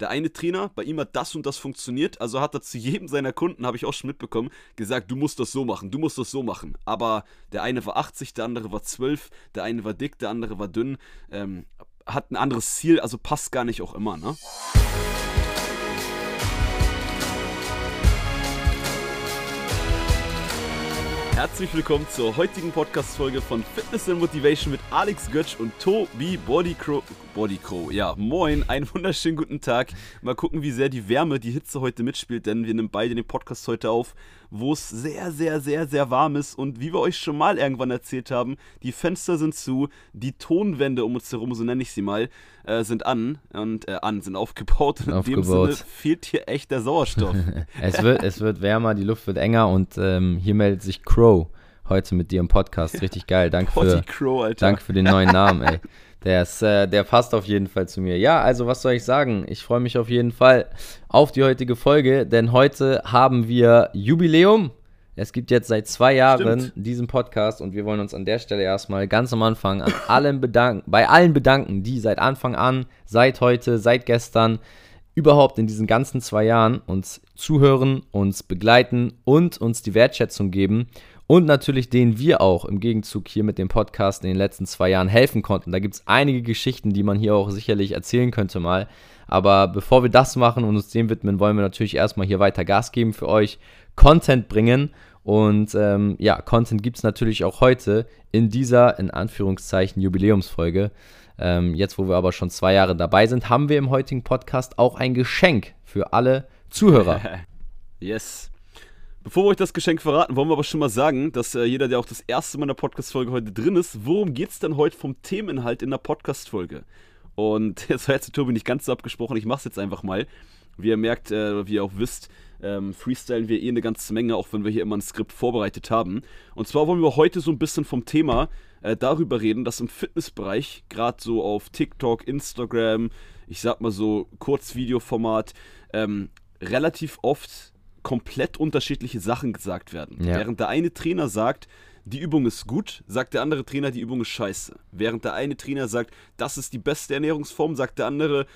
der eine Trainer, bei ihm hat das und das funktioniert, also hat er zu jedem seiner Kunden, habe ich auch schon mitbekommen, gesagt, du musst das so machen, du musst das so machen. Aber der eine war 80, der andere war 12, der eine war dick, der andere war dünn, ähm, hat ein anderes Ziel, also passt gar nicht auch immer, ne? Herzlich willkommen zur heutigen Podcast-Folge von Fitness and Motivation mit Alex Götsch und Tobi Bodycrow. Bodycrow, ja, moin, einen wunderschönen guten Tag. Mal gucken, wie sehr die Wärme, die Hitze heute mitspielt, denn wir nehmen beide den Podcast heute auf, wo es sehr, sehr, sehr, sehr warm ist und wie wir euch schon mal irgendwann erzählt haben, die Fenster sind zu, die Tonwände um uns herum, so nenne ich sie mal, äh, sind an und äh, an, sind aufgebaut und aufgebaut. in dem Sinne fehlt hier echt der Sauerstoff. es, wird, es wird wärmer, die Luft wird enger und ähm, hier meldet sich Crow heute mit dir im Podcast. Richtig geil. Danke für, Crow, danke für den neuen Namen, ey. Der, ist, äh, der passt auf jeden Fall zu mir. Ja, also was soll ich sagen? Ich freue mich auf jeden Fall auf die heutige Folge, denn heute haben wir Jubiläum. Es gibt jetzt seit zwei Jahren Stimmt. diesen Podcast und wir wollen uns an der Stelle erstmal ganz am Anfang an allen bedanken, bei allen bedanken, die seit Anfang an, seit heute, seit gestern, überhaupt in diesen ganzen zwei Jahren uns zuhören, uns begleiten und uns die Wertschätzung geben und natürlich denen wir auch im Gegenzug hier mit dem Podcast in den letzten zwei Jahren helfen konnten. Da gibt es einige Geschichten, die man hier auch sicherlich erzählen könnte mal. Aber bevor wir das machen und uns dem widmen, wollen wir natürlich erstmal hier weiter Gas geben für euch, Content bringen. Und ähm, ja, Content gibt es natürlich auch heute in dieser, in Anführungszeichen, Jubiläumsfolge. Ähm, jetzt, wo wir aber schon zwei Jahre dabei sind, haben wir im heutigen Podcast auch ein Geschenk für alle Zuhörer. yes. Bevor wir euch das Geschenk verraten, wollen wir aber schon mal sagen, dass äh, jeder, der auch das erste Mal in der Podcast-Folge heute drin ist, worum geht es denn heute vom Themeninhalt in der Podcast-Folge? Und jetzt war jetzt Tobi nicht ganz so abgesprochen, ich mache es jetzt einfach mal. Wie ihr merkt, äh, wie ihr auch wisst, ähm, freestylen wir eh eine ganze Menge, auch wenn wir hier immer ein Skript vorbereitet haben. Und zwar wollen wir heute so ein bisschen vom Thema äh, darüber reden, dass im Fitnessbereich, gerade so auf TikTok, Instagram, ich sag mal so Kurzvideoformat, ähm, relativ oft komplett unterschiedliche Sachen gesagt werden. Ja. Während der eine Trainer sagt, die Übung ist gut, sagt der andere Trainer, die Übung ist scheiße. Während der eine Trainer sagt, das ist die beste Ernährungsform, sagt der andere,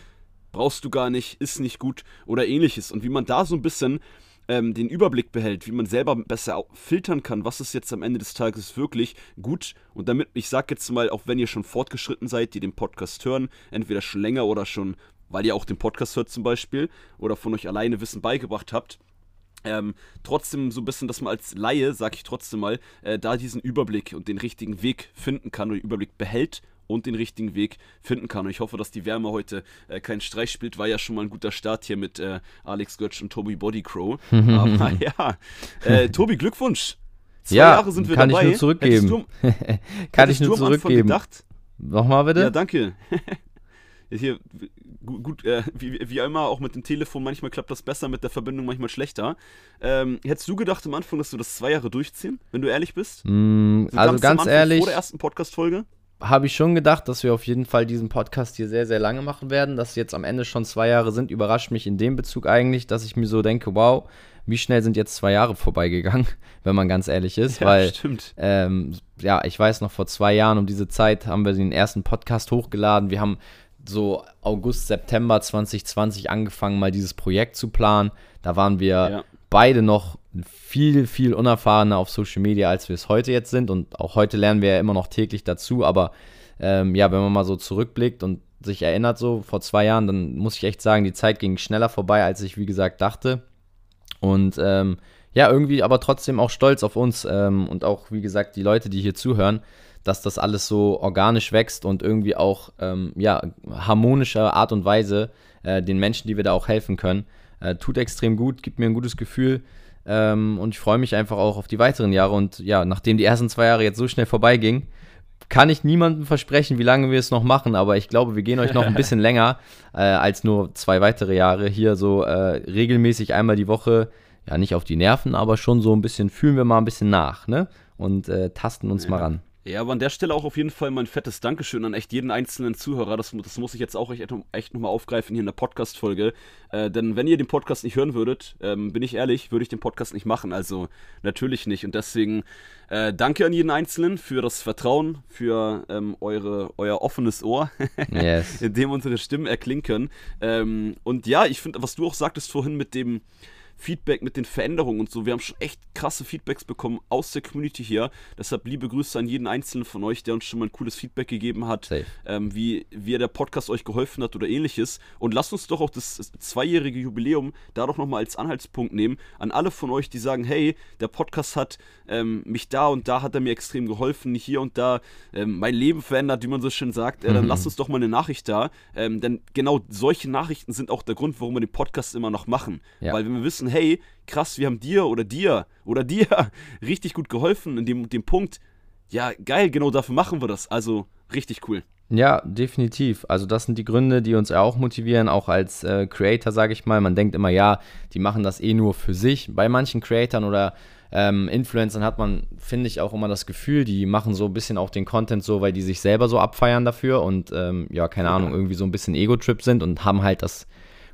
brauchst du gar nicht, ist nicht gut oder ähnliches. Und wie man da so ein bisschen ähm, den Überblick behält, wie man selber besser filtern kann, was ist jetzt am Ende des Tages wirklich gut. Und damit, ich sag jetzt mal, auch wenn ihr schon fortgeschritten seid, die den Podcast hören, entweder schon länger oder schon, weil ihr auch den Podcast hört zum Beispiel, oder von euch alleine Wissen beigebracht habt, ähm, trotzdem so ein bisschen, dass man als Laie, sag ich trotzdem mal, äh, da diesen Überblick und den richtigen Weg finden kann oder den Überblick behält und den richtigen Weg finden kann. Und ich hoffe, dass die Wärme heute äh, keinen Streich spielt. War ja schon mal ein guter Start hier mit äh, Alex Götz und Tobi Bodycrow. Aber ja, äh, Tobi, Glückwunsch. Zwei ja, Jahre sind wir kann dabei. Ich nur zurückgeben. Du, kann ich nur zurückgeben. Gedacht? Nochmal bitte? Ja, danke. hier, gut, gut äh, wie, wie immer, auch mit dem Telefon, manchmal klappt das besser, mit der Verbindung manchmal schlechter. Ähm, hättest du gedacht am Anfang, dass du das zwei Jahre durchziehen, wenn du ehrlich bist? Mm, also ganz ehrlich. Vor der ersten Podcast-Folge? Habe ich schon gedacht, dass wir auf jeden Fall diesen Podcast hier sehr, sehr lange machen werden. Dass jetzt am Ende schon zwei Jahre sind, überrascht mich in dem Bezug eigentlich, dass ich mir so denke, wow, wie schnell sind jetzt zwei Jahre vorbeigegangen, wenn man ganz ehrlich ist. Ja, weil, stimmt. Ähm, ja, ich weiß noch, vor zwei Jahren um diese Zeit haben wir den ersten Podcast hochgeladen. Wir haben so August, September 2020 angefangen, mal dieses Projekt zu planen. Da waren wir ja. beide noch viel, viel unerfahrener auf Social Media, als wir es heute jetzt sind. Und auch heute lernen wir ja immer noch täglich dazu. Aber ähm, ja, wenn man mal so zurückblickt und sich erinnert, so vor zwei Jahren, dann muss ich echt sagen, die Zeit ging schneller vorbei, als ich, wie gesagt, dachte. Und ähm, ja, irgendwie aber trotzdem auch stolz auf uns ähm, und auch, wie gesagt, die Leute, die hier zuhören dass das alles so organisch wächst und irgendwie auch ähm, ja, harmonischer Art und Weise äh, den Menschen, die wir da auch helfen können. Äh, tut extrem gut, gibt mir ein gutes Gefühl ähm, und ich freue mich einfach auch auf die weiteren Jahre. Und ja, nachdem die ersten zwei Jahre jetzt so schnell vorbeigingen, kann ich niemandem versprechen, wie lange wir es noch machen, aber ich glaube, wir gehen euch noch ein bisschen länger äh, als nur zwei weitere Jahre hier so äh, regelmäßig einmal die Woche, ja nicht auf die Nerven, aber schon so ein bisschen fühlen wir mal ein bisschen nach, ne? Und äh, tasten uns ja. mal ran. Ja, aber an der Stelle auch auf jeden Fall mein fettes Dankeschön an echt jeden einzelnen Zuhörer. Das, das muss ich jetzt auch echt, echt nochmal aufgreifen hier in der Podcast-Folge. Äh, denn wenn ihr den Podcast nicht hören würdet, ähm, bin ich ehrlich, würde ich den Podcast nicht machen. Also natürlich nicht. Und deswegen äh, danke an jeden Einzelnen für das Vertrauen, für ähm, eure, euer offenes Ohr, yes. in dem unsere Stimmen erklingen können. Ähm, und ja, ich finde, was du auch sagtest vorhin mit dem Feedback mit den Veränderungen und so. Wir haben schon echt krasse Feedbacks bekommen aus der Community hier. Deshalb liebe Grüße an jeden einzelnen von euch, der uns schon mal ein cooles Feedback gegeben hat, ähm, wie, wie der Podcast euch geholfen hat oder ähnliches. Und lasst uns doch auch das zweijährige Jubiläum da doch nochmal als Anhaltspunkt nehmen. An alle von euch, die sagen, hey, der Podcast hat ähm, mich da und da hat er mir extrem geholfen, hier und da ähm, mein Leben verändert, wie man so schön sagt. Äh, dann mhm. lasst uns doch mal eine Nachricht da. Ähm, denn genau solche Nachrichten sind auch der Grund, warum wir den Podcast immer noch machen. Ja. Weil wenn wir wissen, hey, krass, wir haben dir oder dir oder dir richtig gut geholfen in dem, dem Punkt. Ja, geil, genau dafür machen wir das. Also richtig cool. Ja, definitiv. Also das sind die Gründe, die uns auch motivieren, auch als äh, Creator, sage ich mal. Man denkt immer, ja, die machen das eh nur für sich. Bei manchen Creatoren oder ähm, Influencern hat man, finde ich, auch immer das Gefühl, die machen so ein bisschen auch den Content so, weil die sich selber so abfeiern dafür und ähm, ja, keine ja. Ahnung, irgendwie so ein bisschen Ego-Trip sind und haben halt das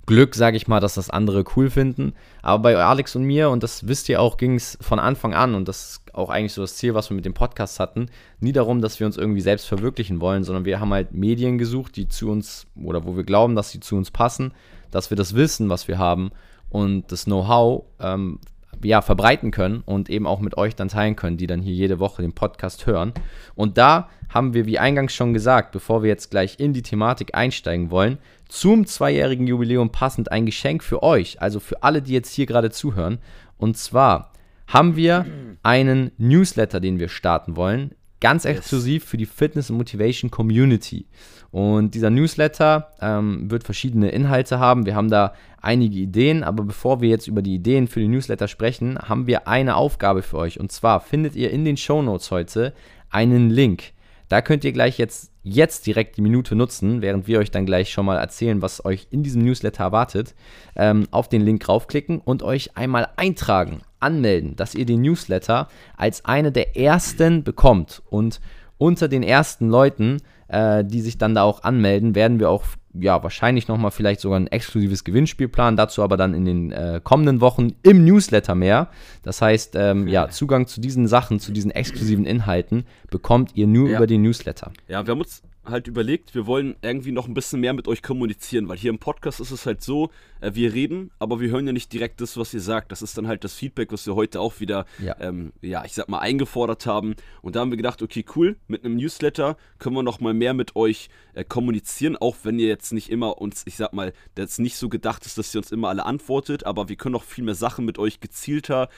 Glück, sage ich mal, dass das andere cool finden. Aber bei Alex und mir, und das wisst ihr auch, ging es von Anfang an, und das ist auch eigentlich so das Ziel, was wir mit dem Podcast hatten, nie darum, dass wir uns irgendwie selbst verwirklichen wollen, sondern wir haben halt Medien gesucht, die zu uns, oder wo wir glauben, dass sie zu uns passen, dass wir das Wissen, was wir haben und das Know-how ähm, ja, verbreiten können und eben auch mit euch dann teilen können, die dann hier jede Woche den Podcast hören. Und da haben wir, wie eingangs schon gesagt, bevor wir jetzt gleich in die Thematik einsteigen wollen, zum zweijährigen Jubiläum passend ein Geschenk für euch, also für alle, die jetzt hier gerade zuhören. Und zwar haben wir einen Newsletter, den wir starten wollen, ganz exklusiv für die Fitness und Motivation Community. Und dieser Newsletter ähm, wird verschiedene Inhalte haben. Wir haben da einige Ideen, aber bevor wir jetzt über die Ideen für den Newsletter sprechen, haben wir eine Aufgabe für euch. Und zwar findet ihr in den Show Notes heute einen Link. Da könnt ihr gleich jetzt, jetzt direkt die Minute nutzen, während wir euch dann gleich schon mal erzählen, was euch in diesem Newsletter erwartet. Ähm, auf den Link raufklicken und euch einmal eintragen, anmelden, dass ihr den Newsletter als eine der ersten bekommt. Und unter den ersten Leuten, äh, die sich dann da auch anmelden, werden wir auch ja, wahrscheinlich nochmal vielleicht sogar ein exklusives Gewinnspiel planen, dazu aber dann in den äh, kommenden Wochen im Newsletter mehr. Das heißt, ähm, ja, Zugang zu diesen Sachen, zu diesen exklusiven Inhalten bekommt ihr nur ja. über den Newsletter. Ja, wir haben uns halt überlegt, wir wollen irgendwie noch ein bisschen mehr mit euch kommunizieren, weil hier im Podcast ist es halt so, äh, wir reden, aber wir hören ja nicht direkt das, was ihr sagt. Das ist dann halt das Feedback, was wir heute auch wieder, ja, ähm, ja ich sag mal, eingefordert haben. Und da haben wir gedacht, okay, cool, mit einem Newsletter können wir noch mal mehr mit euch äh, kommunizieren, auch wenn ihr jetzt nicht immer uns, ich sag mal, jetzt nicht so gedacht ist, dass ihr uns immer alle antwortet, aber wir können noch viel mehr Sachen mit euch gezielter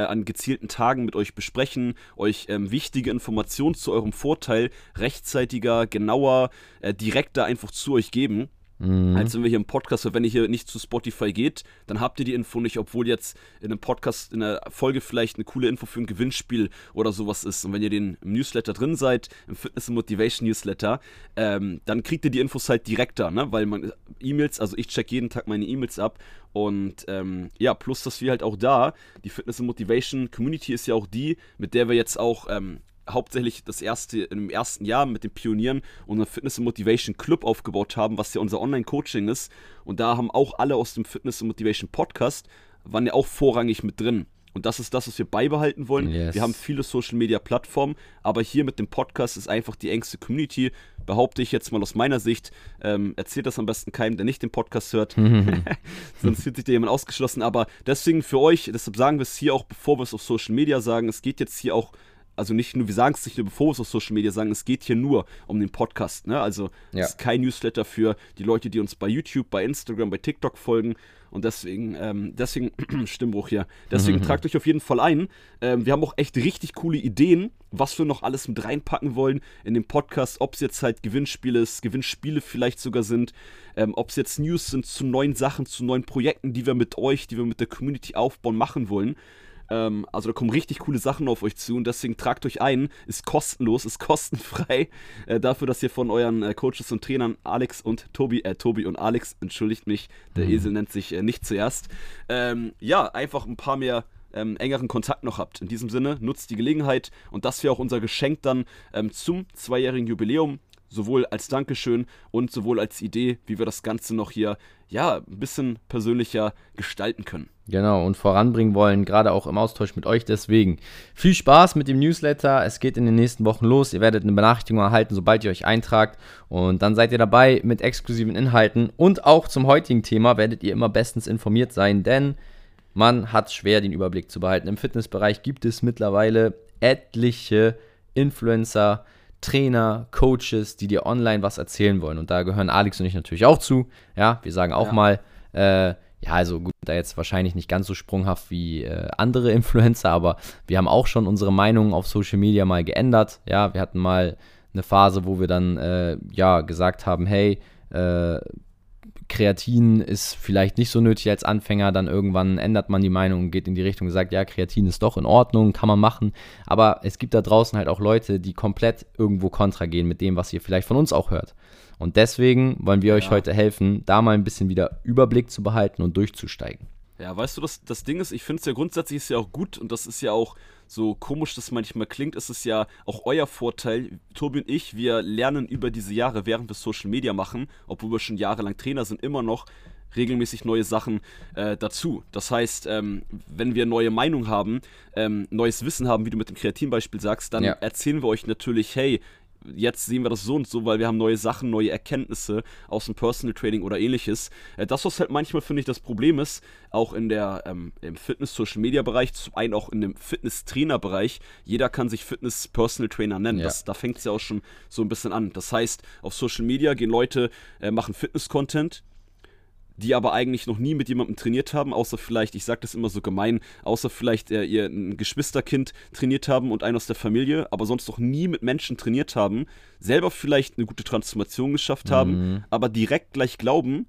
äh, an gezielten Tagen mit euch besprechen, euch ähm, wichtige Informationen zu eurem Vorteil rechtzeitiger, genauer, äh, direkter einfach zu euch geben. Mhm. Als wenn wir hier im Podcast, wenn ihr hier nicht zu Spotify geht, dann habt ihr die Info nicht, obwohl jetzt in einem Podcast, in einer Folge vielleicht eine coole Info für ein Gewinnspiel oder sowas ist. Und wenn ihr den im Newsletter drin seid, im Fitness and Motivation Newsletter, ähm, dann kriegt ihr die Infos halt direkter, ne? Weil man E-Mails, also ich check jeden Tag meine E-Mails ab und ähm, ja, plus, dass wir halt auch da, die Fitness and Motivation Community ist ja auch die, mit der wir jetzt auch ähm, hauptsächlich das erste, im ersten Jahr mit den Pionieren unseren Fitness and Motivation Club aufgebaut haben, was ja unser Online-Coaching ist. Und da haben auch alle aus dem Fitness and Motivation Podcast, waren ja auch vorrangig mit drin. Und das ist das, was wir beibehalten wollen. Yes. Wir haben viele Social Media Plattformen, aber hier mit dem Podcast ist einfach die engste Community. Behaupte ich jetzt mal aus meiner Sicht. Ähm, erzählt das am besten keinem, der nicht den Podcast hört. Sonst fühlt sich da jemand ausgeschlossen. Aber deswegen für euch, deshalb sagen wir es hier auch, bevor wir es auf Social Media sagen, es geht jetzt hier auch also nicht nur, wir sagen es nicht nur, bevor wir es auf Social Media sagen, es geht hier nur um den Podcast. Ne? Also ja. es ist kein Newsletter für die Leute, die uns bei YouTube, bei Instagram, bei TikTok folgen. Und deswegen, ähm, deswegen, Stimmbruch hier. Deswegen mhm. tragt euch auf jeden Fall ein. Ähm, wir haben auch echt richtig coole Ideen, was wir noch alles mit reinpacken wollen in den Podcast. Ob es jetzt halt Gewinnspiele ist, Gewinnspiele vielleicht sogar sind. Ähm, ob es jetzt News sind zu neuen Sachen, zu neuen Projekten, die wir mit euch, die wir mit der Community aufbauen, machen wollen. Ähm, also da kommen richtig coole Sachen auf euch zu und deswegen tragt euch ein. Ist kostenlos, ist kostenfrei. Äh, dafür, dass ihr von euren äh, Coaches und Trainern Alex und Tobi, äh, Tobi und Alex, entschuldigt mich, der mhm. Esel nennt sich äh, nicht zuerst. Ähm, ja, einfach ein paar mehr ähm, engeren Kontakt noch habt. In diesem Sinne, nutzt die Gelegenheit und das wäre auch unser Geschenk dann ähm, zum zweijährigen Jubiläum sowohl als Dankeschön und sowohl als Idee, wie wir das Ganze noch hier ja ein bisschen persönlicher gestalten können. Genau, und voranbringen wollen, gerade auch im Austausch mit euch. Deswegen viel Spaß mit dem Newsletter. Es geht in den nächsten Wochen los. Ihr werdet eine Benachrichtigung erhalten, sobald ihr euch eintragt. Und dann seid ihr dabei mit exklusiven Inhalten. Und auch zum heutigen Thema werdet ihr immer bestens informiert sein, denn man hat schwer den Überblick zu behalten. Im Fitnessbereich gibt es mittlerweile etliche Influencer, Trainer, Coaches, die dir online was erzählen wollen. Und da gehören Alex und ich natürlich auch zu. Ja, wir sagen auch ja. mal, äh, ja, also gut, da jetzt wahrscheinlich nicht ganz so sprunghaft wie äh, andere Influencer, aber wir haben auch schon unsere Meinungen auf Social Media mal geändert. Ja, wir hatten mal eine Phase, wo wir dann äh, ja gesagt haben, hey, äh, Kreatin ist vielleicht nicht so nötig als Anfänger, dann irgendwann ändert man die Meinung und geht in die Richtung und sagt, ja, Kreatin ist doch in Ordnung, kann man machen. Aber es gibt da draußen halt auch Leute, die komplett irgendwo kontra gehen mit dem, was ihr vielleicht von uns auch hört. Und deswegen wollen wir euch ja. heute helfen, da mal ein bisschen wieder Überblick zu behalten und durchzusteigen. Ja, weißt du, das, das Ding ist, ich finde es ja grundsätzlich ist ja auch gut und das ist ja auch so komisch das manchmal klingt, ist es ja auch euer Vorteil. Tobi und ich, wir lernen über diese Jahre, während wir Social Media machen, obwohl wir schon jahrelang Trainer sind, immer noch regelmäßig neue Sachen äh, dazu. Das heißt, ähm, wenn wir neue Meinung haben, ähm, neues Wissen haben, wie du mit dem Kreatinbeispiel sagst, dann ja. erzählen wir euch natürlich, hey, jetzt sehen wir das so und so, weil wir haben neue Sachen, neue Erkenntnisse aus dem Personal Training oder ähnliches. Äh, das, was halt manchmal, finde ich, das Problem ist, auch in der, ähm, im Fitness-Social-Media-Bereich, zum einen auch in dem Fitness-Trainer-Bereich, jeder kann sich Fitness-Personal Trainer nennen. Ja. Das, da fängt es ja auch schon so ein bisschen an. Das heißt, auf Social Media gehen Leute, äh, machen Fitness-Content, die aber eigentlich noch nie mit jemandem trainiert haben, außer vielleicht, ich sage das immer so gemein, außer vielleicht äh, ihr ein Geschwisterkind trainiert haben und einen aus der Familie, aber sonst noch nie mit Menschen trainiert haben, selber vielleicht eine gute Transformation geschafft mhm. haben, aber direkt gleich glauben,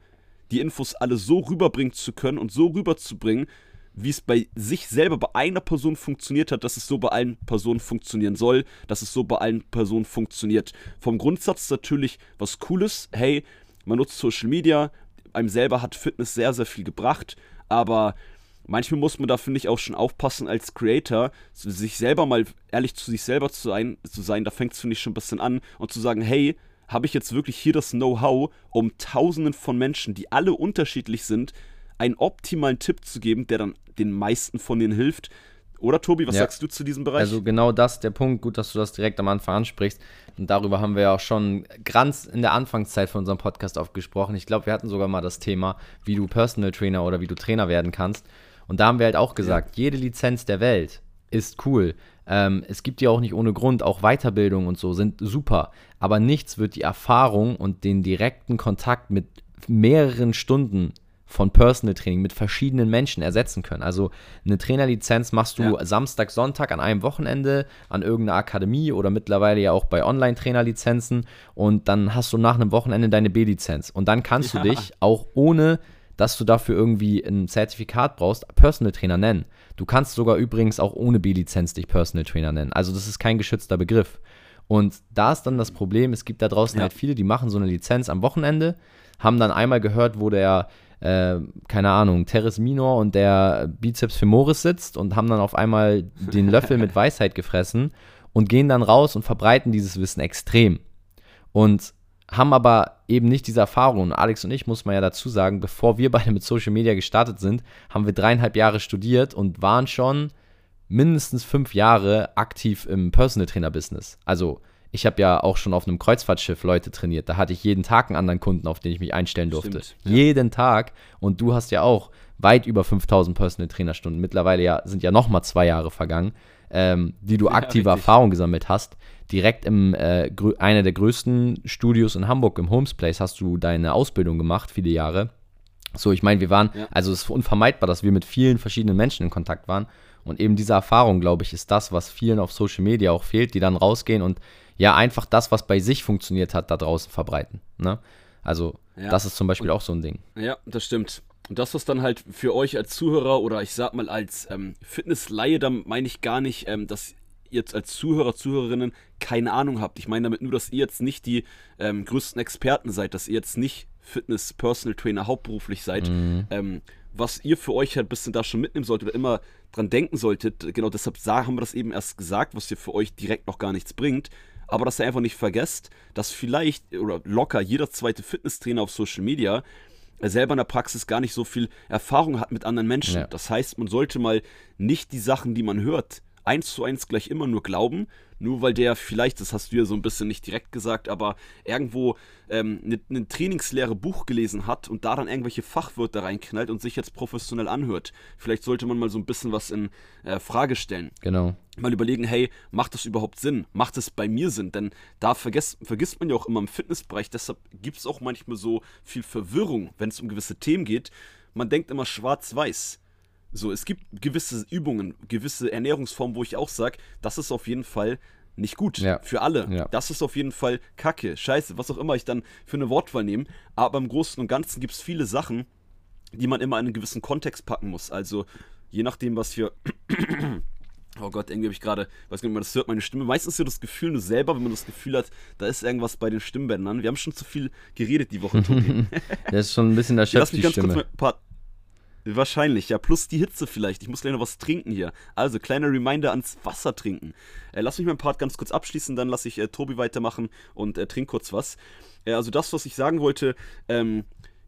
die Infos alle so rüberbringen zu können und so rüberzubringen, wie es bei sich selber bei einer Person funktioniert hat, dass es so bei allen Personen funktionieren soll, dass es so bei allen Personen funktioniert. Vom Grundsatz natürlich was Cooles, hey, man nutzt Social Media, einem selber hat Fitness sehr, sehr viel gebracht, aber manchmal muss man da, finde ich, auch schon aufpassen als Creator, sich selber mal ehrlich zu sich selber zu sein, zu sein da fängt es, finde ich, schon ein bisschen an und zu sagen, hey, habe ich jetzt wirklich hier das Know-how, um tausenden von Menschen, die alle unterschiedlich sind, einen optimalen Tipp zu geben, der dann den meisten von denen hilft, oder Tobi, was ja. sagst du zu diesem Bereich? Also genau das, der Punkt, gut, dass du das direkt am Anfang ansprichst. Und darüber haben wir ja auch schon ganz in der Anfangszeit von unserem Podcast aufgesprochen. Ich glaube, wir hatten sogar mal das Thema, wie du Personal Trainer oder wie du Trainer werden kannst. Und da haben wir halt auch gesagt, ja. jede Lizenz der Welt ist cool. Ähm, es gibt ja auch nicht ohne Grund, auch Weiterbildung und so sind super. Aber nichts wird die Erfahrung und den direkten Kontakt mit mehreren Stunden von Personal Training mit verschiedenen Menschen ersetzen können. Also eine Trainerlizenz machst du ja. Samstag, Sonntag an einem Wochenende an irgendeiner Akademie oder mittlerweile ja auch bei Online-Trainerlizenzen und dann hast du nach einem Wochenende deine B-Lizenz. Und dann kannst ja. du dich auch ohne dass du dafür irgendwie ein Zertifikat brauchst, Personal Trainer nennen. Du kannst sogar übrigens auch ohne B-Lizenz dich Personal Trainer nennen. Also das ist kein geschützter Begriff. Und da ist dann das Problem, es gibt da draußen ja. halt viele, die machen so eine Lizenz am Wochenende, haben dann einmal gehört, wo der äh, keine Ahnung, Teres Minor und der Bizeps femoris sitzt und haben dann auf einmal den Löffel mit Weisheit gefressen und gehen dann raus und verbreiten dieses Wissen extrem. Und haben aber eben nicht diese Erfahrung. Und Alex und ich, muss man ja dazu sagen, bevor wir beide mit Social Media gestartet sind, haben wir dreieinhalb Jahre studiert und waren schon mindestens fünf Jahre aktiv im Personal Trainer Business. Also ich habe ja auch schon auf einem Kreuzfahrtschiff Leute trainiert. Da hatte ich jeden Tag einen anderen Kunden, auf den ich mich einstellen durfte. Stimmt, ja. Jeden Tag. Und du hast ja auch weit über 5000 Personal Trainerstunden. Mittlerweile ja, sind ja nochmal zwei Jahre vergangen, ähm, die du aktive ja, Erfahrung gesammelt hast. Direkt im äh, einer der größten Studios in Hamburg, im Homes Place, hast du deine Ausbildung gemacht, viele Jahre. So, ich meine, wir waren, ja. also es ist unvermeidbar, dass wir mit vielen verschiedenen Menschen in Kontakt waren. Und eben diese Erfahrung, glaube ich, ist das, was vielen auf Social Media auch fehlt, die dann rausgehen und ja einfach das, was bei sich funktioniert hat, da draußen verbreiten. Ne? Also ja. das ist zum Beispiel und, auch so ein Ding. Ja, das stimmt. Und das, was dann halt für euch als Zuhörer oder ich sag mal als ähm, Fitnessleihe, da meine ich gar nicht, ähm, dass ihr jetzt als Zuhörer, Zuhörerinnen keine Ahnung habt. Ich meine damit nur, dass ihr jetzt nicht die ähm, größten Experten seid, dass ihr jetzt nicht Fitness-Personal Trainer hauptberuflich seid, mhm. ähm, was ihr für euch halt ein bisschen da schon mitnehmen solltet oder immer dran denken solltet. Genau deshalb haben wir das eben erst gesagt, was ihr für euch direkt noch gar nichts bringt. Aber dass ihr einfach nicht vergesst, dass vielleicht oder locker jeder zweite Fitnesstrainer auf Social Media selber in der Praxis gar nicht so viel Erfahrung hat mit anderen Menschen. Ja. Das heißt, man sollte mal nicht die Sachen, die man hört, eins zu eins gleich immer nur glauben, nur weil der vielleicht, das hast du ja so ein bisschen nicht direkt gesagt, aber irgendwo ähm, ein ne, trainingsleere Buch gelesen hat und da dann irgendwelche Fachwörter reinknallt und sich jetzt professionell anhört. Vielleicht sollte man mal so ein bisschen was in äh, Frage stellen. Genau. Mal überlegen, hey, macht das überhaupt Sinn? Macht es bei mir Sinn? Denn da vergesst, vergisst man ja auch immer im Fitnessbereich, deshalb gibt es auch manchmal so viel Verwirrung, wenn es um gewisse Themen geht. Man denkt immer schwarz-weiß so, es gibt gewisse Übungen, gewisse Ernährungsformen, wo ich auch sage, das ist auf jeden Fall nicht gut ja. für alle. Ja. Das ist auf jeden Fall Kacke, Scheiße, was auch immer ich dann für eine Wortwahl nehme. Aber im Großen und Ganzen gibt es viele Sachen, die man immer in einen gewissen Kontext packen muss. Also je nachdem, was für. Oh Gott, irgendwie habe ich gerade, weiß nicht, ob man das hört, meine Stimme. Meistens ist ja das Gefühl nur selber, wenn man das Gefühl hat, da ist irgendwas bei den Stimmbändern. Wir haben schon zu viel geredet die Woche, Tobi. das ist schon ein bisschen erschöpft, Lass mich ganz Stimme. kurz ein paar, Wahrscheinlich, ja. Plus die Hitze vielleicht. Ich muss gleich noch was trinken hier. Also, kleiner Reminder ans Wasser trinken. Äh, lass mich meinen Part ganz kurz abschließen, dann lasse ich äh, Tobi weitermachen und äh, trink kurz was. Äh, also, das, was ich sagen wollte, ähm,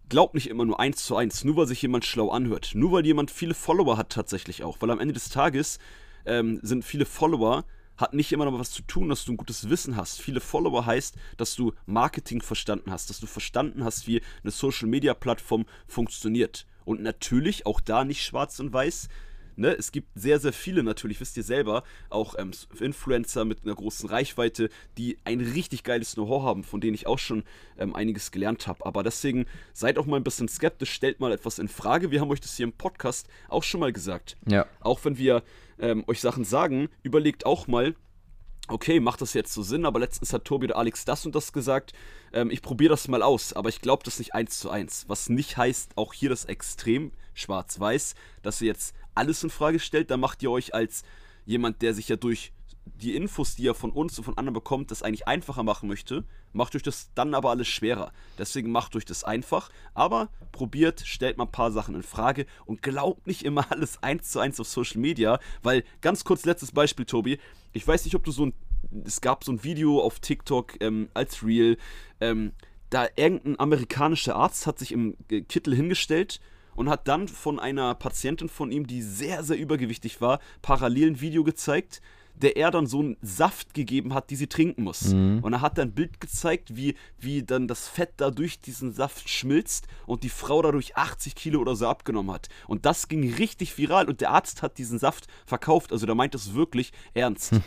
glaubt nicht immer nur eins zu eins, nur weil sich jemand schlau anhört. Nur weil jemand viele Follower hat, tatsächlich auch. Weil am Ende des Tages ähm, sind viele Follower hat nicht immer noch was zu tun, dass du ein gutes Wissen hast. Viele Follower heißt, dass du Marketing verstanden hast, dass du verstanden hast, wie eine Social Media Plattform funktioniert. Und natürlich auch da nicht schwarz und weiß. Ne, es gibt sehr, sehr viele natürlich, wisst ihr selber, auch ähm, Influencer mit einer großen Reichweite, die ein richtig geiles Know-how haben, von denen ich auch schon ähm, einiges gelernt habe. Aber deswegen seid auch mal ein bisschen skeptisch, stellt mal etwas in Frage. Wir haben euch das hier im Podcast auch schon mal gesagt. Ja. Auch wenn wir ähm, euch Sachen sagen, überlegt auch mal, okay, macht das jetzt so Sinn, aber letztens hat Tobi oder Alex das und das gesagt. Ähm, ich probiere das mal aus, aber ich glaube das nicht eins zu eins. Was nicht heißt, auch hier das Extrem schwarz-weiß, dass ihr jetzt alles in Frage stellt, da macht ihr euch als jemand, der sich ja durch die Infos, die ihr von uns und von anderen bekommt, das eigentlich einfacher machen möchte, macht euch das dann aber alles schwerer. Deswegen macht euch das einfach, aber probiert, stellt mal ein paar Sachen in Frage und glaubt nicht immer alles eins zu eins auf Social Media, weil ganz kurz letztes Beispiel, Tobi, ich weiß nicht, ob du so ein, es gab so ein Video auf TikTok ähm, als Real, ähm, da irgendein amerikanischer Arzt hat sich im Kittel hingestellt und hat dann von einer Patientin von ihm, die sehr, sehr übergewichtig war, parallel ein Video gezeigt, der er dann so einen Saft gegeben hat, die sie trinken muss. Mhm. Und er hat dann ein Bild gezeigt, wie, wie dann das Fett da durch diesen Saft schmilzt und die Frau dadurch 80 Kilo oder so abgenommen hat. Und das ging richtig viral und der Arzt hat diesen Saft verkauft. Also der meint es wirklich ernst. Hm.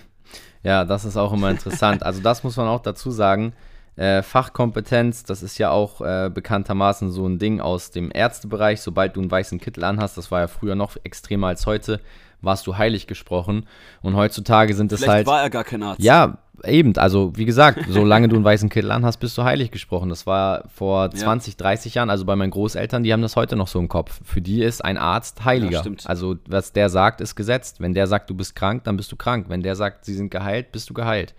Ja, das ist auch immer interessant. Also das muss man auch dazu sagen. Äh, Fachkompetenz, das ist ja auch äh, bekanntermaßen so ein Ding aus dem Ärztebereich. Sobald du einen weißen Kittel anhast, das war ja früher noch extremer als heute, warst du heilig gesprochen. Und heutzutage sind es halt. war er gar kein Arzt. Ja, eben. Also, wie gesagt, solange du einen weißen Kittel anhast, bist du heilig gesprochen. Das war vor 20, ja. 30 Jahren, also bei meinen Großeltern, die haben das heute noch so im Kopf. Für die ist ein Arzt heiliger. Ja, also, was der sagt, ist gesetzt. Wenn der sagt, du bist krank, dann bist du krank. Wenn der sagt, sie sind geheilt, bist du geheilt.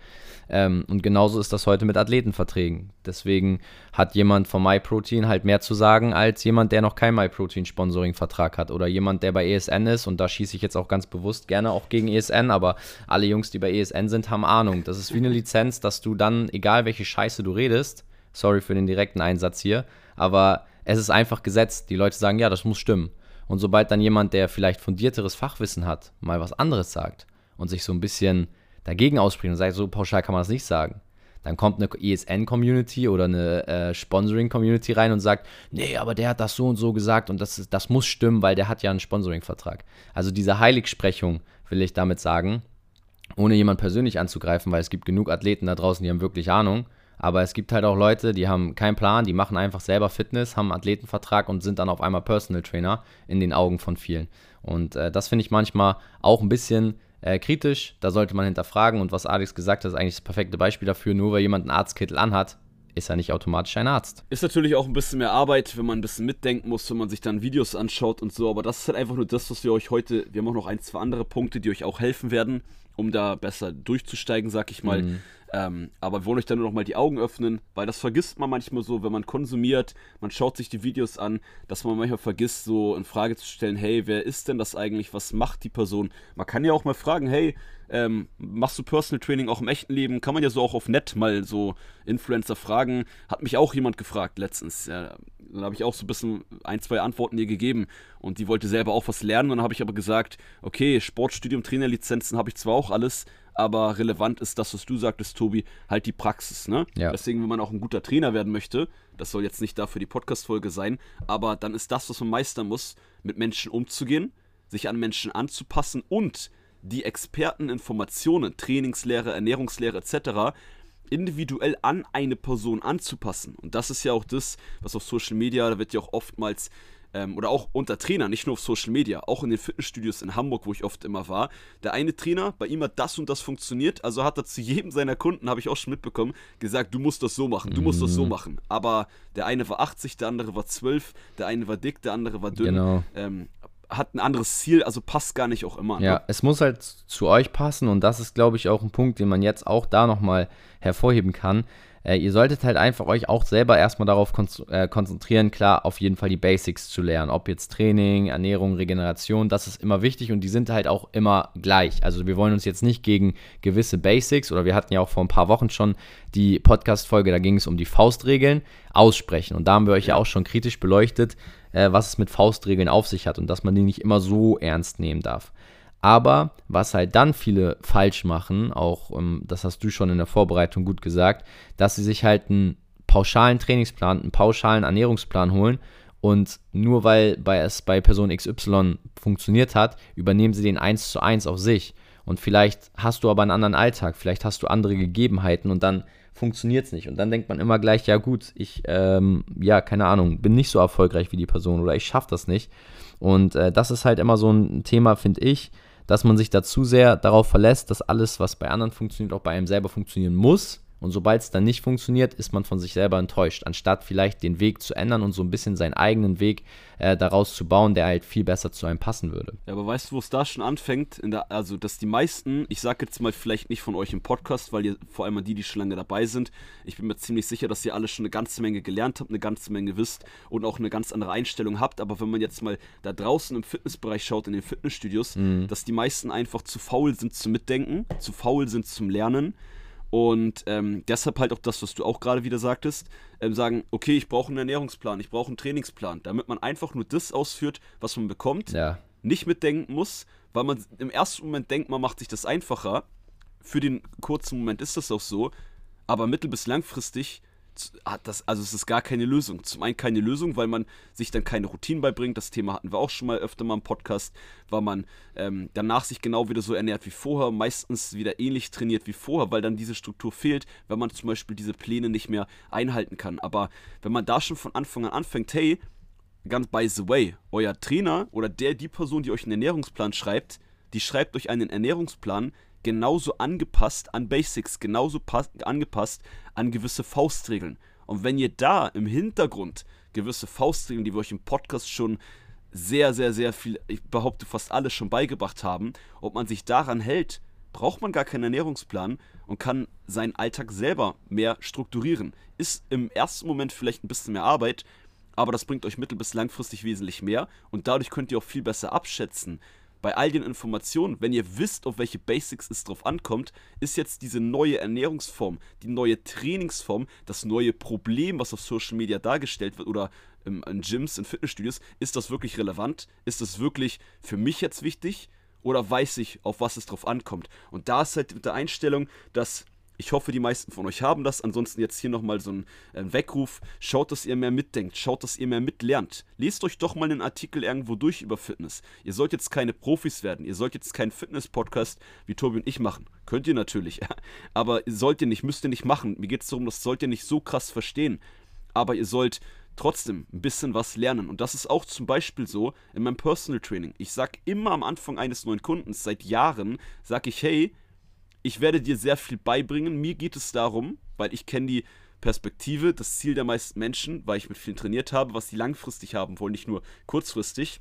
Ähm, und genauso ist das heute mit Athletenverträgen. Deswegen hat jemand von MyProtein halt mehr zu sagen als jemand, der noch kein MyProtein-Sponsoring-Vertrag hat oder jemand, der bei ESN ist. Und da schieße ich jetzt auch ganz bewusst gerne auch gegen ESN, aber alle Jungs, die bei ESN sind, haben Ahnung. Das ist wie eine Lizenz, dass du dann, egal welche Scheiße du redest, sorry für den direkten Einsatz hier, aber es ist einfach gesetzt. Die Leute sagen, ja, das muss stimmen. Und sobald dann jemand, der vielleicht fundierteres Fachwissen hat, mal was anderes sagt und sich so ein bisschen dagegen ausspricht und sagt, so pauschal kann man das nicht sagen. Dann kommt eine ESN-Community oder eine äh, Sponsoring-Community rein und sagt, nee, aber der hat das so und so gesagt und das, ist, das muss stimmen, weil der hat ja einen Sponsoring-Vertrag. Also diese Heiligsprechung will ich damit sagen, ohne jemand persönlich anzugreifen, weil es gibt genug Athleten da draußen, die haben wirklich Ahnung. Aber es gibt halt auch Leute, die haben keinen Plan, die machen einfach selber Fitness, haben einen Athletenvertrag und sind dann auf einmal Personal Trainer in den Augen von vielen. Und äh, das finde ich manchmal auch ein bisschen äh, kritisch. Da sollte man hinterfragen. Und was Alex gesagt hat, ist eigentlich das perfekte Beispiel dafür. Nur weil jemand einen Arztkittel anhat, ist er nicht automatisch ein Arzt. Ist natürlich auch ein bisschen mehr Arbeit, wenn man ein bisschen mitdenken muss, wenn man sich dann Videos anschaut und so. Aber das ist halt einfach nur das, was wir euch heute. Wir haben auch noch ein, zwei andere Punkte, die euch auch helfen werden, um da besser durchzusteigen, sag ich mal. Mhm. Ähm, aber wir wollen euch dann nur noch mal die Augen öffnen, weil das vergisst man manchmal so, wenn man konsumiert, man schaut sich die Videos an, dass man manchmal vergisst, so in Frage zu stellen, hey, wer ist denn das eigentlich? Was macht die Person? Man kann ja auch mal fragen, hey, ähm, machst du Personal Training auch im echten Leben? Kann man ja so auch auf Net mal so Influencer fragen. Hat mich auch jemand gefragt letztens. Ja, dann habe ich auch so ein bisschen ein, zwei Antworten ihr gegeben und die wollte selber auch was lernen. Und dann habe ich aber gesagt, okay, Sportstudium, Trainerlizenzen habe ich zwar auch alles, aber relevant ist das, was du sagtest, Tobi, halt die Praxis. Ne? Ja. Deswegen, wenn man auch ein guter Trainer werden möchte, das soll jetzt nicht dafür die Podcast-Folge sein, aber dann ist das, was man meistern muss, mit Menschen umzugehen, sich an Menschen anzupassen und die Experteninformationen, Trainingslehre, Ernährungslehre etc. individuell an eine Person anzupassen. Und das ist ja auch das, was auf Social Media, da wird ja auch oftmals ähm, oder auch unter Trainern, nicht nur auf Social Media, auch in den Fitnessstudios in Hamburg, wo ich oft immer war. Der eine Trainer, bei ihm hat das und das funktioniert, also hat er zu jedem seiner Kunden, habe ich auch schon mitbekommen, gesagt, du musst das so machen, du musst das so mhm. machen. Aber der eine war 80, der andere war 12, der eine war dick, der andere war dünn. Genau. Ähm, hat ein anderes Ziel, also passt gar nicht auch immer. Ja, ne? es muss halt zu euch passen und das ist, glaube ich, auch ein Punkt, den man jetzt auch da nochmal hervorheben kann. Äh, ihr solltet halt einfach euch auch selber erstmal darauf äh, konzentrieren, klar, auf jeden Fall die Basics zu lernen. Ob jetzt Training, Ernährung, Regeneration, das ist immer wichtig und die sind halt auch immer gleich. Also wir wollen uns jetzt nicht gegen gewisse Basics oder wir hatten ja auch vor ein paar Wochen schon die Podcast-Folge, da ging es um die Faustregeln, aussprechen. Und da haben wir euch ja auch schon kritisch beleuchtet, äh, was es mit Faustregeln auf sich hat und dass man die nicht immer so ernst nehmen darf. Aber was halt dann viele falsch machen, auch ähm, das hast du schon in der Vorbereitung gut gesagt, dass sie sich halt einen pauschalen Trainingsplan, einen pauschalen Ernährungsplan holen und nur weil bei es bei Person XY funktioniert hat, übernehmen sie den eins zu eins auf sich. Und vielleicht hast du aber einen anderen Alltag, vielleicht hast du andere Gegebenheiten und dann funktioniert es nicht. Und dann denkt man immer gleich, ja gut, ich, ähm, ja, keine Ahnung, bin nicht so erfolgreich wie die Person oder ich schaffe das nicht. Und äh, das ist halt immer so ein Thema, finde ich, dass man sich da zu sehr darauf verlässt, dass alles, was bei anderen funktioniert, auch bei einem selber funktionieren muss. Und sobald es dann nicht funktioniert, ist man von sich selber enttäuscht, anstatt vielleicht den Weg zu ändern und so ein bisschen seinen eigenen Weg äh, daraus zu bauen, der halt viel besser zu einem passen würde. Ja, aber weißt du, wo es da schon anfängt? Der, also, dass die meisten, ich sage jetzt mal vielleicht nicht von euch im Podcast, weil ihr vor allem die, die schon lange dabei sind, ich bin mir ziemlich sicher, dass ihr alle schon eine ganze Menge gelernt habt, eine ganze Menge wisst und auch eine ganz andere Einstellung habt. Aber wenn man jetzt mal da draußen im Fitnessbereich schaut, in den Fitnessstudios, mhm. dass die meisten einfach zu faul sind zum Mitdenken, zu faul sind zum Lernen und ähm, deshalb halt auch das, was du auch gerade wieder sagtest, ähm, sagen, okay, ich brauche einen Ernährungsplan, ich brauche einen Trainingsplan, damit man einfach nur das ausführt, was man bekommt, ja. nicht mitdenken muss, weil man im ersten Moment denkt, man macht sich das einfacher. Für den kurzen Moment ist das auch so, aber mittel- bis langfristig hat das, also es ist gar keine Lösung. Zum einen keine Lösung, weil man sich dann keine Routinen beibringt. Das Thema hatten wir auch schon mal öfter mal im Podcast, weil man ähm, danach sich genau wieder so ernährt wie vorher, meistens wieder ähnlich trainiert wie vorher, weil dann diese Struktur fehlt, wenn man zum Beispiel diese Pläne nicht mehr einhalten kann. Aber wenn man da schon von Anfang an anfängt, hey, ganz by the way, euer Trainer oder der, die Person, die euch einen Ernährungsplan schreibt, die schreibt euch einen Ernährungsplan, genauso angepasst an Basics, genauso angepasst an gewisse Faustregeln. Und wenn ihr da im Hintergrund gewisse Faustregeln, die wir euch im Podcast schon sehr, sehr, sehr viel, ich behaupte fast alles schon beigebracht haben, ob man sich daran hält, braucht man gar keinen Ernährungsplan und kann seinen Alltag selber mehr strukturieren. Ist im ersten Moment vielleicht ein bisschen mehr Arbeit, aber das bringt euch mittel- bis langfristig wesentlich mehr und dadurch könnt ihr auch viel besser abschätzen, bei all den Informationen, wenn ihr wisst, auf welche Basics es drauf ankommt, ist jetzt diese neue Ernährungsform, die neue Trainingsform, das neue Problem, was auf Social Media dargestellt wird oder im, in Gyms, in Fitnessstudios, ist das wirklich relevant? Ist das wirklich für mich jetzt wichtig? Oder weiß ich, auf was es drauf ankommt? Und da ist halt mit der Einstellung, dass ich hoffe, die meisten von euch haben das. Ansonsten jetzt hier nochmal so ein äh, Weckruf. Schaut, dass ihr mehr mitdenkt. Schaut, dass ihr mehr mitlernt. Lest euch doch mal einen Artikel irgendwo durch über Fitness. Ihr sollt jetzt keine Profis werden. Ihr sollt jetzt keinen Fitness-Podcast wie Tobi und ich machen. Könnt ihr natürlich. Aber sollt ihr nicht, müsst ihr nicht machen. Mir geht es darum, das sollt ihr nicht so krass verstehen. Aber ihr sollt trotzdem ein bisschen was lernen. Und das ist auch zum Beispiel so in meinem Personal Training. Ich sage immer am Anfang eines neuen Kundens, seit Jahren, sage ich, hey, ich werde dir sehr viel beibringen. Mir geht es darum, weil ich kenne die Perspektive, das Ziel der meisten Menschen, weil ich mit vielen trainiert habe, was sie langfristig haben wollen, nicht nur kurzfristig.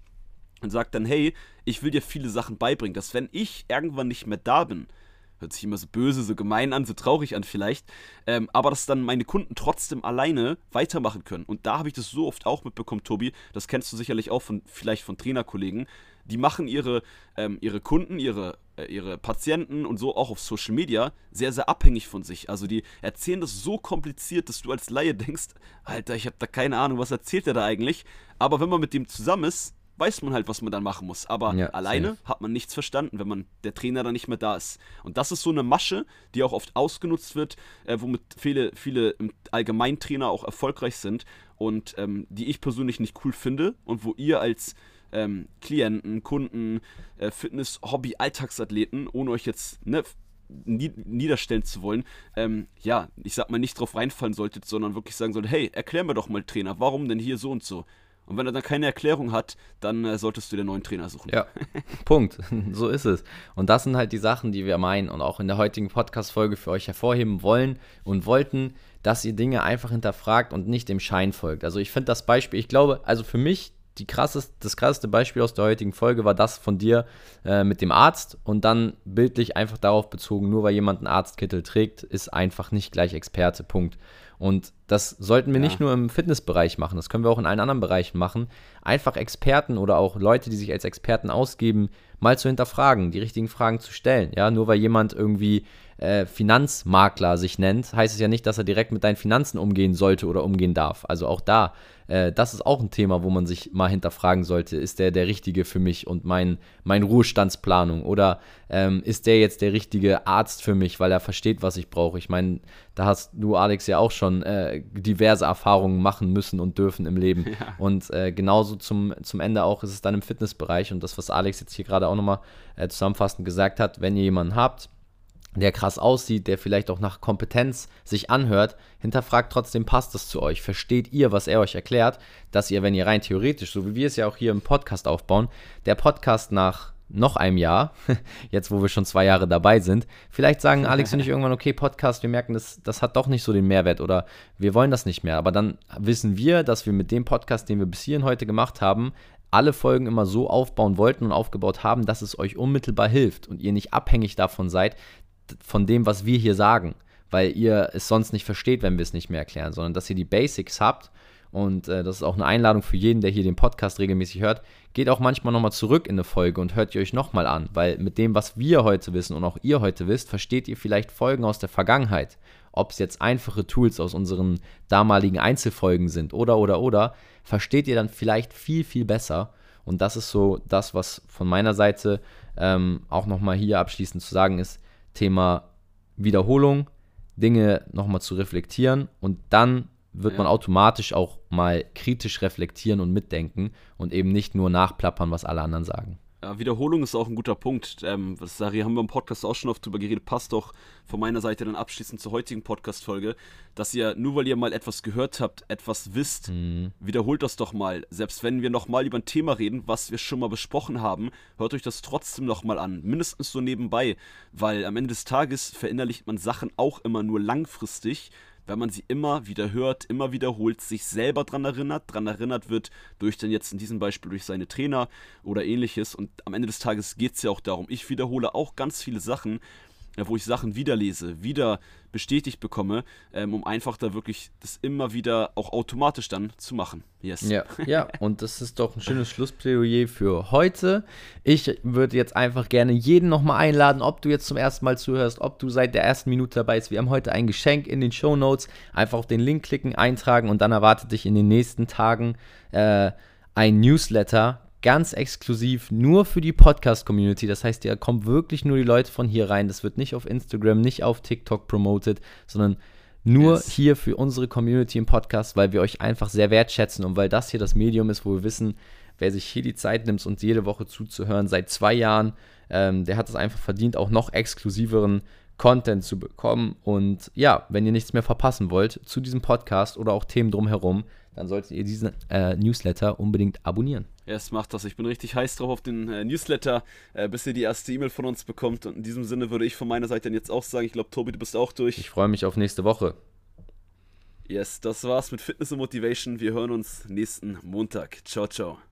Und sagt dann, hey, ich will dir viele Sachen beibringen, dass wenn ich irgendwann nicht mehr da bin, hört sich immer so böse, so gemein an, so traurig an vielleicht, ähm, aber dass dann meine Kunden trotzdem alleine weitermachen können. Und da habe ich das so oft auch mitbekommen, Tobi, das kennst du sicherlich auch von vielleicht von Trainerkollegen, die machen ihre, ähm, ihre Kunden, ihre, äh, ihre Patienten und so auch auf Social Media sehr, sehr abhängig von sich. Also die erzählen das so kompliziert, dass du als Laie denkst, Alter, ich habe da keine Ahnung, was erzählt er da eigentlich. Aber wenn man mit dem zusammen ist, weiß man halt, was man dann machen muss. Aber ja, alleine safe. hat man nichts verstanden, wenn man der Trainer dann nicht mehr da ist. Und das ist so eine Masche, die auch oft ausgenutzt wird, äh, womit viele, viele Allgemeintrainer auch erfolgreich sind und ähm, die ich persönlich nicht cool finde und wo ihr als ähm, Klienten, Kunden, äh, Fitness, Hobby, Alltagsathleten, ohne euch jetzt ne, niederstellen zu wollen, ähm, ja, ich sag mal, nicht drauf reinfallen solltet, sondern wirklich sagen solltet, hey, erklär mir doch mal, Trainer, warum denn hier so und so? Und wenn er dann keine Erklärung hat, dann äh, solltest du den neuen Trainer suchen. Ja, Punkt. So ist es. Und das sind halt die Sachen, die wir meinen und auch in der heutigen Podcast-Folge für euch hervorheben wollen und wollten, dass ihr Dinge einfach hinterfragt und nicht dem Schein folgt. Also ich finde das Beispiel, ich glaube, also für mich die krasseste, das krasseste Beispiel aus der heutigen Folge war das von dir äh, mit dem Arzt und dann bildlich einfach darauf bezogen, nur weil jemand einen Arztkittel trägt, ist einfach nicht gleich Experte. Punkt. Und das sollten wir ja. nicht nur im Fitnessbereich machen, das können wir auch in allen anderen Bereichen machen. Einfach Experten oder auch Leute, die sich als Experten ausgeben, mal zu hinterfragen, die richtigen Fragen zu stellen. Ja, nur weil jemand irgendwie äh, Finanzmakler sich nennt, heißt es ja nicht, dass er direkt mit deinen Finanzen umgehen sollte oder umgehen darf. Also auch da, äh, das ist auch ein Thema, wo man sich mal hinterfragen sollte, ist der der Richtige für mich und mein, meine Ruhestandsplanung oder ähm, ist der jetzt der richtige Arzt für mich, weil er versteht, was ich brauche. Ich meine, da hast du, Alex, ja auch schon äh, diverse Erfahrungen machen müssen und dürfen im Leben. Ja. Und äh, genauso zum, zum Ende auch ist es dann im Fitnessbereich und das, was Alex jetzt hier gerade auch nochmal äh, zusammenfassend gesagt hat, wenn ihr jemanden habt, der krass aussieht, der vielleicht auch nach Kompetenz sich anhört, hinterfragt trotzdem, passt das zu euch? Versteht ihr, was er euch erklärt, dass ihr, wenn ihr rein theoretisch, so wie wir es ja auch hier im Podcast aufbauen, der Podcast nach noch einem Jahr, jetzt wo wir schon zwei Jahre dabei sind, vielleicht sagen Alex und ich irgendwann, okay, Podcast, wir merken, das, das hat doch nicht so den Mehrwert oder wir wollen das nicht mehr. Aber dann wissen wir, dass wir mit dem Podcast, den wir bis hierhin heute gemacht haben, alle Folgen immer so aufbauen wollten und aufgebaut haben, dass es euch unmittelbar hilft und ihr nicht abhängig davon seid, von dem, was wir hier sagen, weil ihr es sonst nicht versteht, wenn wir es nicht mehr erklären, sondern dass ihr die Basics habt. Und äh, das ist auch eine Einladung für jeden, der hier den Podcast regelmäßig hört. Geht auch manchmal nochmal zurück in eine Folge und hört ihr euch nochmal an, weil mit dem, was wir heute wissen und auch ihr heute wisst, versteht ihr vielleicht Folgen aus der Vergangenheit. Ob es jetzt einfache Tools aus unseren damaligen Einzelfolgen sind oder, oder, oder, versteht ihr dann vielleicht viel, viel besser. Und das ist so das, was von meiner Seite ähm, auch nochmal hier abschließend zu sagen ist Thema Wiederholung, Dinge nochmal zu reflektieren und dann wird ja. man automatisch auch mal kritisch reflektieren und mitdenken und eben nicht nur nachplappern, was alle anderen sagen. Ja, Wiederholung ist auch ein guter Punkt. Ähm, das Sari, haben wir im Podcast auch schon oft drüber geredet. Passt doch von meiner Seite dann abschließend zur heutigen Podcast-Folge, dass ihr, nur weil ihr mal etwas gehört habt, etwas wisst, mhm. wiederholt das doch mal. Selbst wenn wir nochmal über ein Thema reden, was wir schon mal besprochen haben, hört euch das trotzdem nochmal an. Mindestens so nebenbei, weil am Ende des Tages verinnerlicht man Sachen auch immer nur langfristig wenn man sie immer wieder hört, immer wiederholt, sich selber dran erinnert, dran erinnert wird durch dann jetzt in diesem Beispiel durch seine Trainer oder ähnliches. Und am Ende des Tages geht es ja auch darum. Ich wiederhole auch ganz viele Sachen, wo ich Sachen wiederlese, wieder bestätigt bekomme, ähm, um einfach da wirklich das immer wieder auch automatisch dann zu machen. Yes. Ja, ja, und das ist doch ein schönes Schlussplädoyer für heute. Ich würde jetzt einfach gerne jeden nochmal einladen, ob du jetzt zum ersten Mal zuhörst, ob du seit der ersten Minute dabei bist. Wir haben heute ein Geschenk in den Show Notes. Einfach auf den Link klicken, eintragen und dann erwartet dich in den nächsten Tagen äh, ein Newsletter ganz exklusiv nur für die Podcast-Community. Das heißt, da kommen wirklich nur die Leute von hier rein. Das wird nicht auf Instagram, nicht auf TikTok promoted, sondern nur yes. hier für unsere Community im Podcast, weil wir euch einfach sehr wertschätzen und weil das hier das Medium ist, wo wir wissen, wer sich hier die Zeit nimmt, uns jede Woche zuzuhören, seit zwei Jahren, ähm, der hat es einfach verdient, auch noch exklusiveren Content zu bekommen. Und ja, wenn ihr nichts mehr verpassen wollt zu diesem Podcast oder auch Themen drumherum, dann solltet ihr diesen äh, Newsletter unbedingt abonnieren. Ja, es macht das. Ich bin richtig heiß drauf auf den äh, Newsletter, äh, bis ihr die erste E-Mail von uns bekommt. Und in diesem Sinne würde ich von meiner Seite dann jetzt auch sagen, ich glaube, Tobi, du bist auch durch. Ich freue mich auf nächste Woche. Yes, das war's mit Fitness und Motivation. Wir hören uns nächsten Montag. Ciao, ciao.